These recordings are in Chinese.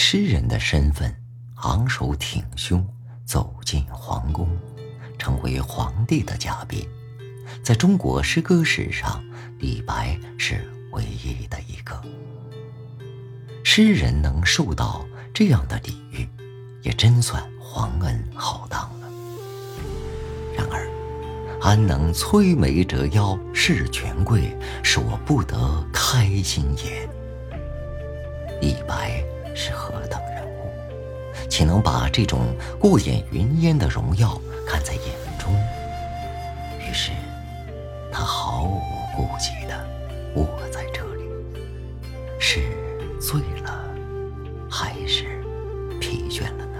诗人的身份，昂首挺胸走进皇宫，成为皇帝的嘉宾。在中国诗歌史上，李白是唯一的一个。诗人能受到这样的礼遇，也真算皇恩浩荡了。然而，安能摧眉折腰事权贵，使我不得开心颜？李白是何等人物？岂能把这种过眼云烟的荣耀看在眼中？于是，他毫无顾忌地卧在这里，是醉了，还是疲倦了呢？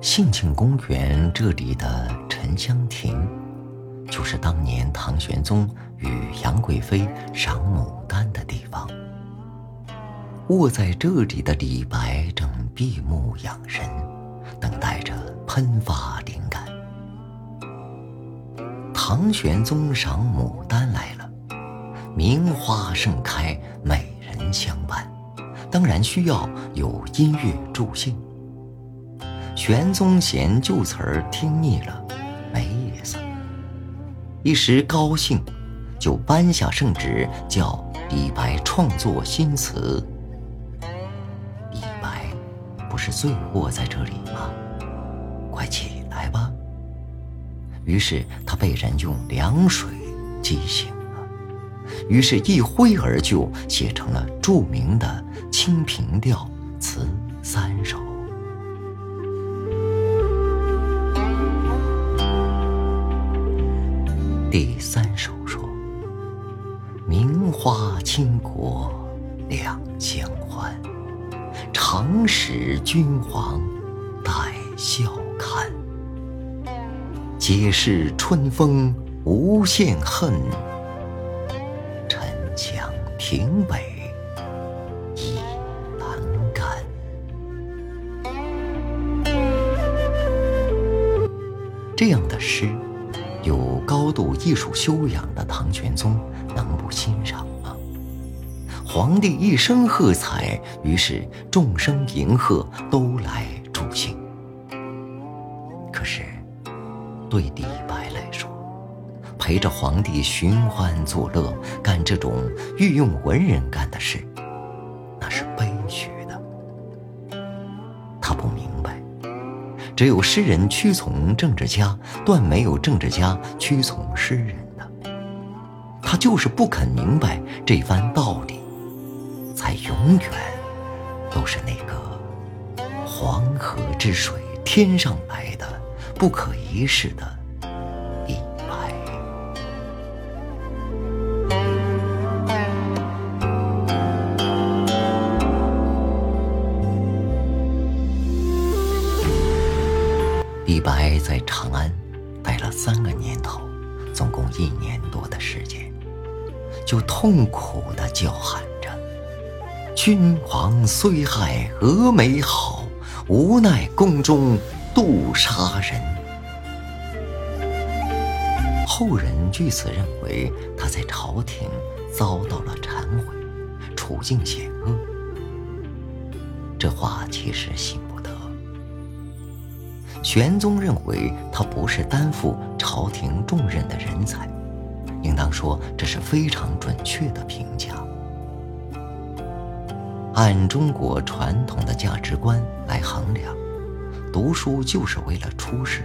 兴庆公园这里的沉香亭。就是当年唐玄宗与杨贵妃赏牡丹的地方。卧在这里的李白正闭目养神，等待着喷发灵感。唐玄宗赏牡丹来了，名花盛开，美人相伴，当然需要有音乐助兴。玄宗嫌旧词儿听腻了。没意思一时高兴，就颁下圣旨，叫李白创作新词。李白不是醉卧在这里吗？快起来吧！于是他被人用凉水激醒了，于是一挥而就，写成了著名的《清平调》词花倾国两相欢，长使君皇带笑看。皆是春风无限恨，沉香亭北倚阑干。”这样的诗。有高度艺术修养的唐玄宗能不欣赏吗？皇帝一声喝彩，于是众生迎合，都来助兴。可是，对李白来说，陪着皇帝寻欢作乐，干这种御用文人干的事，那是悲剧的。他不明白。只有诗人屈从政治家，断没有政治家屈从诗人。他就是不肯明白这番道理，才永远都是那个黄河之水天上来的，不可一世的。李白李白在长安待了三个年头，总共一年多的时间，就痛苦地叫喊着：“君王虽害峨眉好，无奈宫中杜杀人。”后人据此认为他在朝廷遭到了忏悔，处境险恶。这话其实信不得。玄宗认为他不是担负朝廷重任的人才，应当说这是非常准确的评价。按中国传统的价值观来衡量，读书就是为了出世，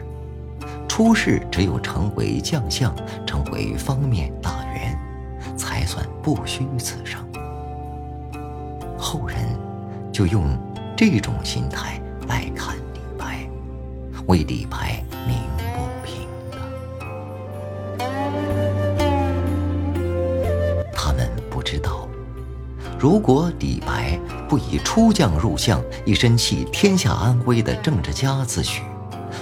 出世只有成为将相，成为方面大员，才算不虚此生。后人就用这种心态来看李白。为李白鸣如果李白不以出将入相、一身弃天下安危的政治家自诩，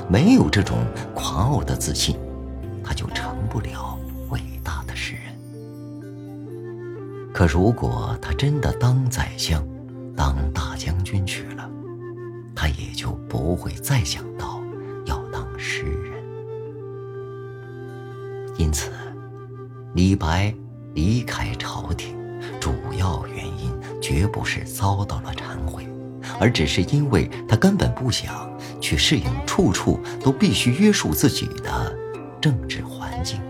没有这种狂傲的自信，他就成不了伟大的诗人。可如果他真的当宰相、当大将军去了，他也就不会再想到要当。诗人，因此，李白离开朝廷，主要原因绝不是遭到了忏悔，而只是因为他根本不想去适应处处都必须约束自己的政治环境。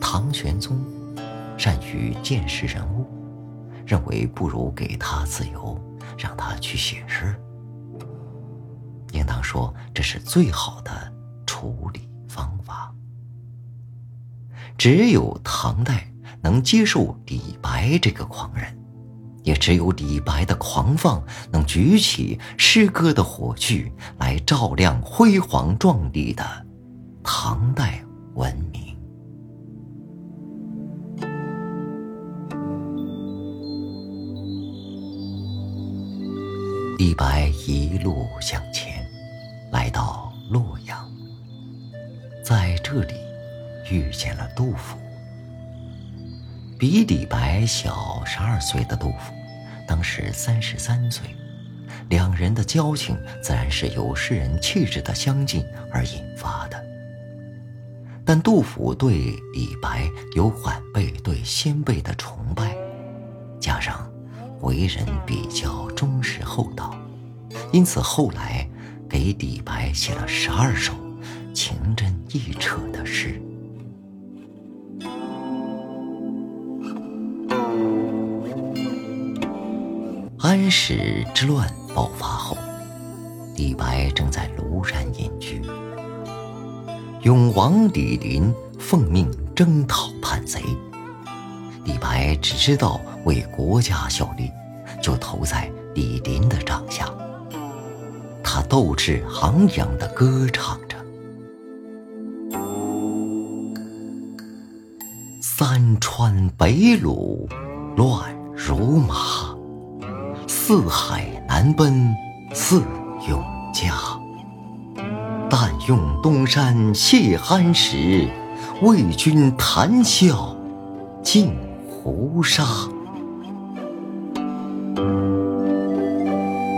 唐玄宗善于见识人物，认为不如给他自由，让他去写诗。应当说，这是最好的处理方法。只有唐代能接受李白这个狂人，也只有李白的狂放能举起诗歌的火炬，来照亮辉煌壮丽的唐代文明。李白一路向前，来到洛阳，在这里遇见了杜甫。比李白小十二岁的杜甫，当时三十三岁，两人的交情自然是由诗人气质的相近而引发的。但杜甫对李白有晚辈对先辈的崇拜，加上。为人比较忠实厚道，因此后来给李白写了十二首情真意彻的诗。安史之乱爆发后，李白正在庐山隐居，永王李璘奉命征讨叛贼。李白只知道为国家效力，就投在李林的帐下。他斗志昂扬地歌唱着：“三川北虏乱如麻，四海难奔似永嘉。但用东山谢安石，为君谈笑尽。”胡沙，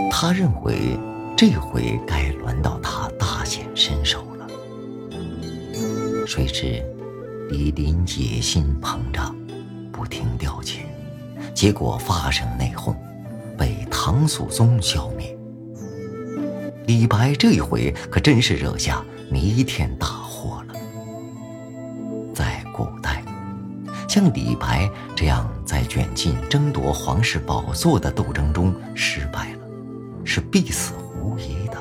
他认为这回该轮到他大显身手了。谁知李林野心膨胀，不听调遣，结果发生了，唐肃宗消灭。李白这一回可真是惹下弥天大祸了。在古代像李白这样在卷进争夺皇室宝座的斗争中失败了，是必死无疑的。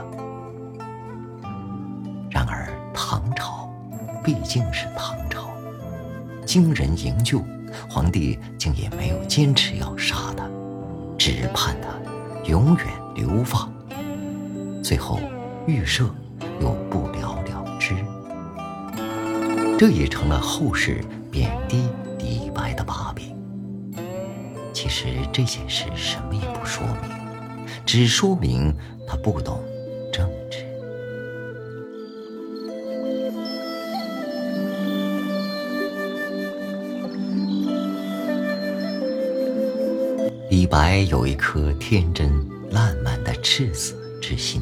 然而唐朝毕竟是唐朝，经人营救，皇帝竟也没有坚持要杀他，只盼他永远流放。最后预设又不了了之，这也成了后世贬低。李白的把柄，其实这件事什么也不说明，只说明他不懂李白有一颗天真烂漫的赤子之心，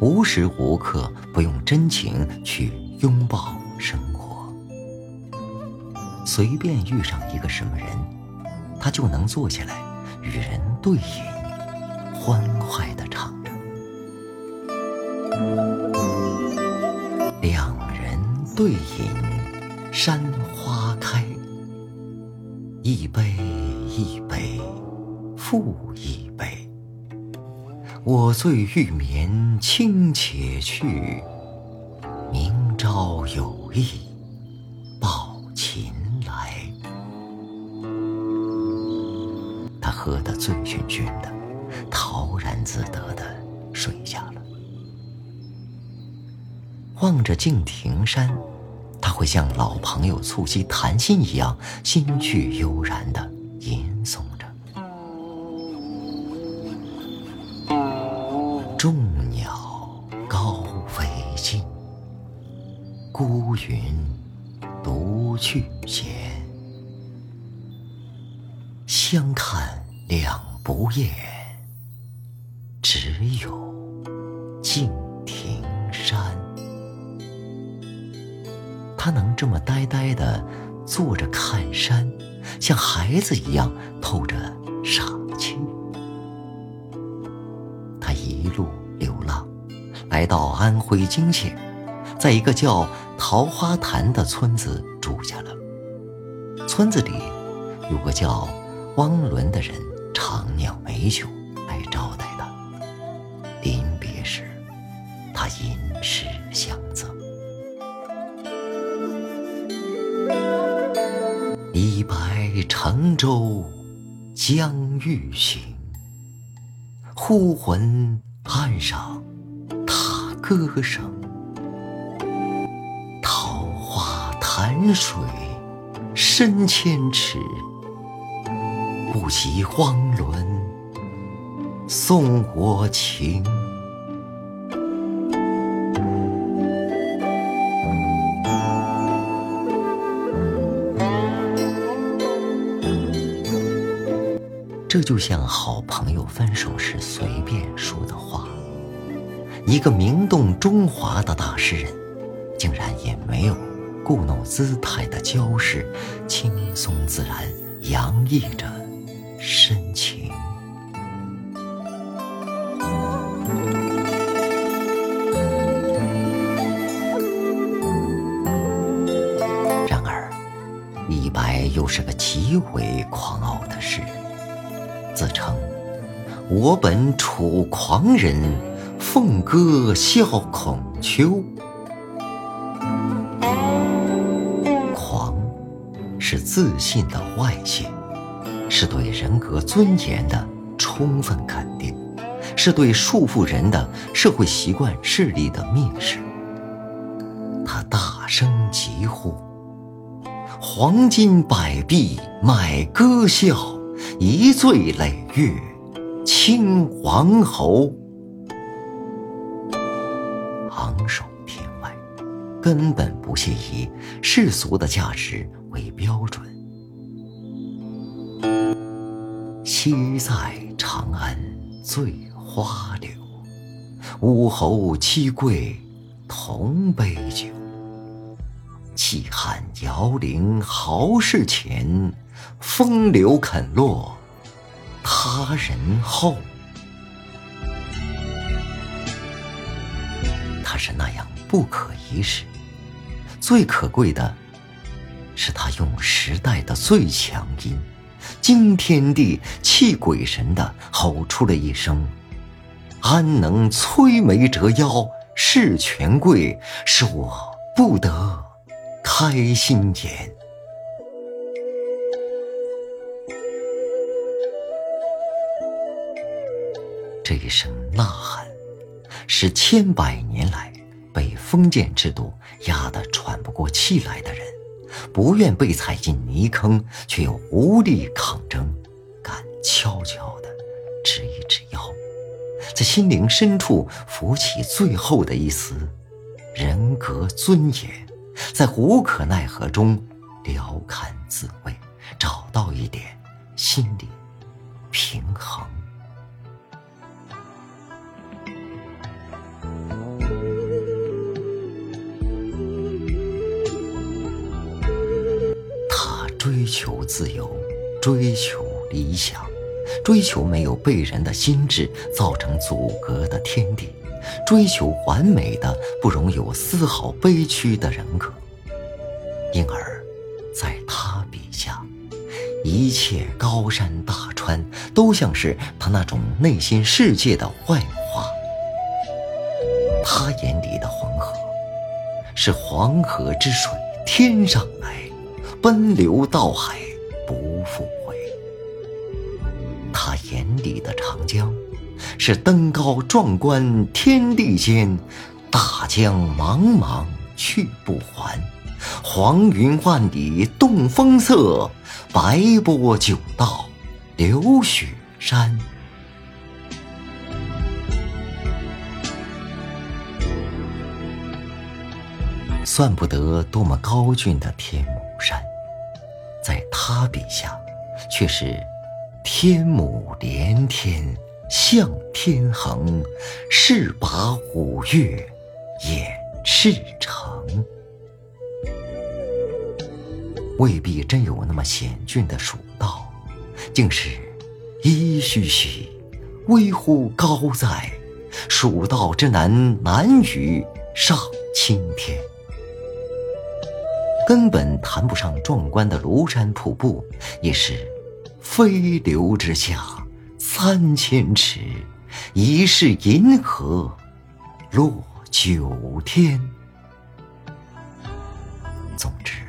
无时无刻不用真情去拥抱生活。随便遇上一个什么人，他就能坐下来与人对饮，欢快的唱着。两人对饮，山花开。一杯，复一杯。我醉欲眠卿且去，明朝有意抱琴来。他。喝得醉醺醺的，陶然自得的睡下了。望着敬亭山，他会像老朋友促膝谈心一样，心绪悠然的孤云独去闲。相看。”两不厌，只有敬亭山。他能这么呆呆的坐着看山，像孩子一样透着傻气。他一路流浪，来到安徽泾县，在一个叫桃花潭的村子住下了。村子里有个叫汪伦的人，常酿美酒来招待他。临别时，他吟诗相赠。李白乘舟将欲行，忽闻岸上踏歌声。潭水深千尺，不及汪伦送我情。这就像好朋友分手时随便说的话。一个名动中华的大诗人，竟然也没有故弄姿态的娇饰，轻松自然，洋溢着深情。然而，李白又是个极为狂傲的诗人。自称：“我本楚狂人，凤歌笑孔丘。”自信的外泄，是对人格尊严的充分肯定，是对束缚人的社会习惯势力的蔑视。他大声疾呼：“黄金百璧买歌笑！”一醉累月，亲王侯。昂首天外，根本不屑以世俗的价值为标准。昔在长安醉花柳，武侯七贵同杯酒。气汉摇铃豪士前，风流肯落他人后。他是那样不可一世，最可贵的，是他用时代的最强音，惊天地泣鬼神的吼出了一声：“安能摧眉折腰事权贵，是我不得。”开心颜。这一声呐喊，使千百年来被封建制度压得喘不过气来的人，不愿被踩进泥坑，却又无力抗争，敢悄悄地直一直腰，在心灵深处浮起最后的一丝人格尊严。在无可奈何中聊堪自慰，找到一点心理平衡。自由，追求理想，追求没有被人的心智造成阻隔的天地。追求完美的、不容有丝毫悲屈的人格，因而，在他笔下，一切高山大川都像是他那种内心世界的外化。他眼里的黄河，是黄河之水天上来，奔流到海是登高壮观天地间，大江茫茫去不还，黄云万里动风色，白波九道流雪山。算不得多么高峻的天目山，在他笔下，却是天母连天。向天横，势拔五岳掩赤城。未必真有那么险峻的蜀道，竟是一虚虚，微乎高哉！蜀道之难，难于上青天。根本谈不上壮观的庐山瀑布，也是飞流直下三千尺，疑是银河落九天。总之，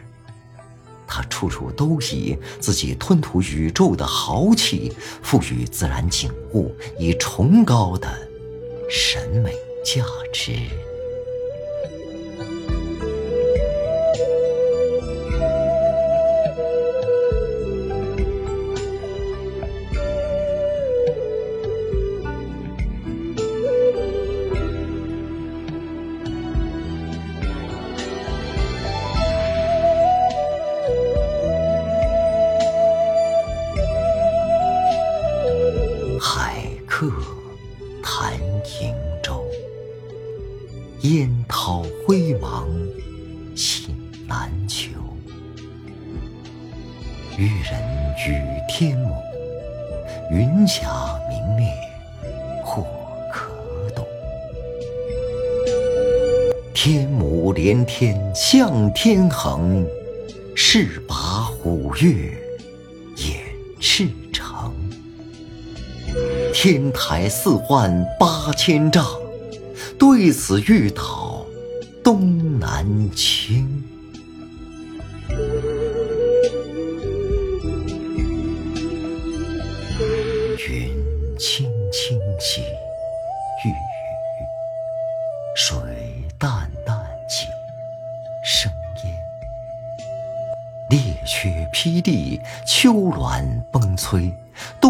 他处处都以自己吞吐宇宙的豪气，赋予自然景物以崇高的审美价值。灭或可懂。天母连天向天横，势拔虎跃掩赤城。天台四万八千丈，对此欲讨东南倾。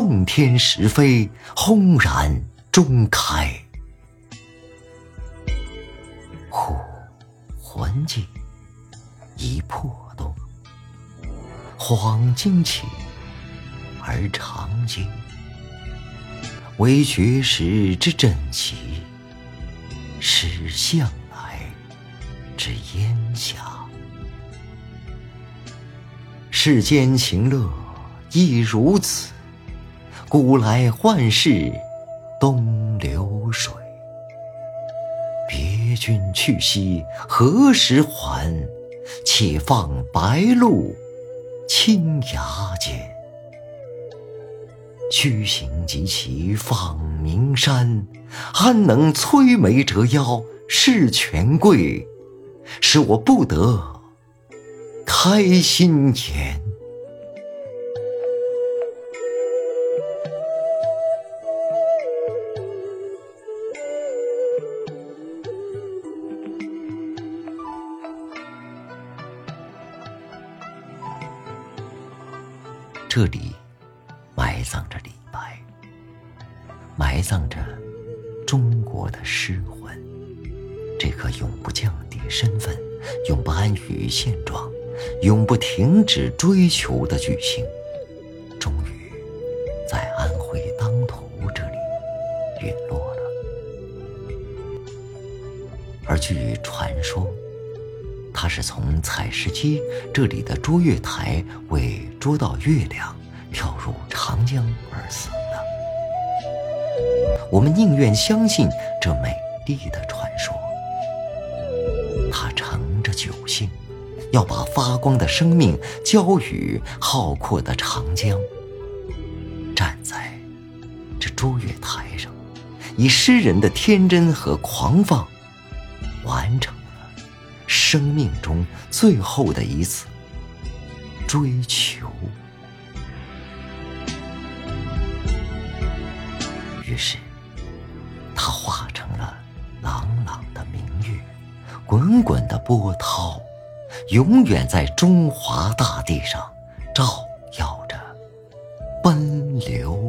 洞天石扉，轰然中开。忽魂悸已破洞，恍惊起而长惊，唯绝世之震奇，始向来之烟霞。世间情乐亦如此。古来幻事东流水，别君去兮何时还？且放白鹿青崖间。须行即骑访名山，安能摧眉折腰事权贵？使我不得开心颜。这里埋葬着李白，埋葬着中国的诗魂。这颗永不降低身份、永不安于现状、永不停止追求的巨星，终于在安徽当涂这里陨落了。而据传说，他是从采石矶这里的捉月台为捉到月亮，跳入长江而死的。我们宁愿相信这美丽的传说。他乘着酒兴，要把发光的生命交予浩阔的长江。站在这捉月台上，以诗人的天真和狂放，完成。生命中最后的一次追求，于是他化成了朗朗的明月，滚滚的波涛，永远在中华大地上照耀着，奔流。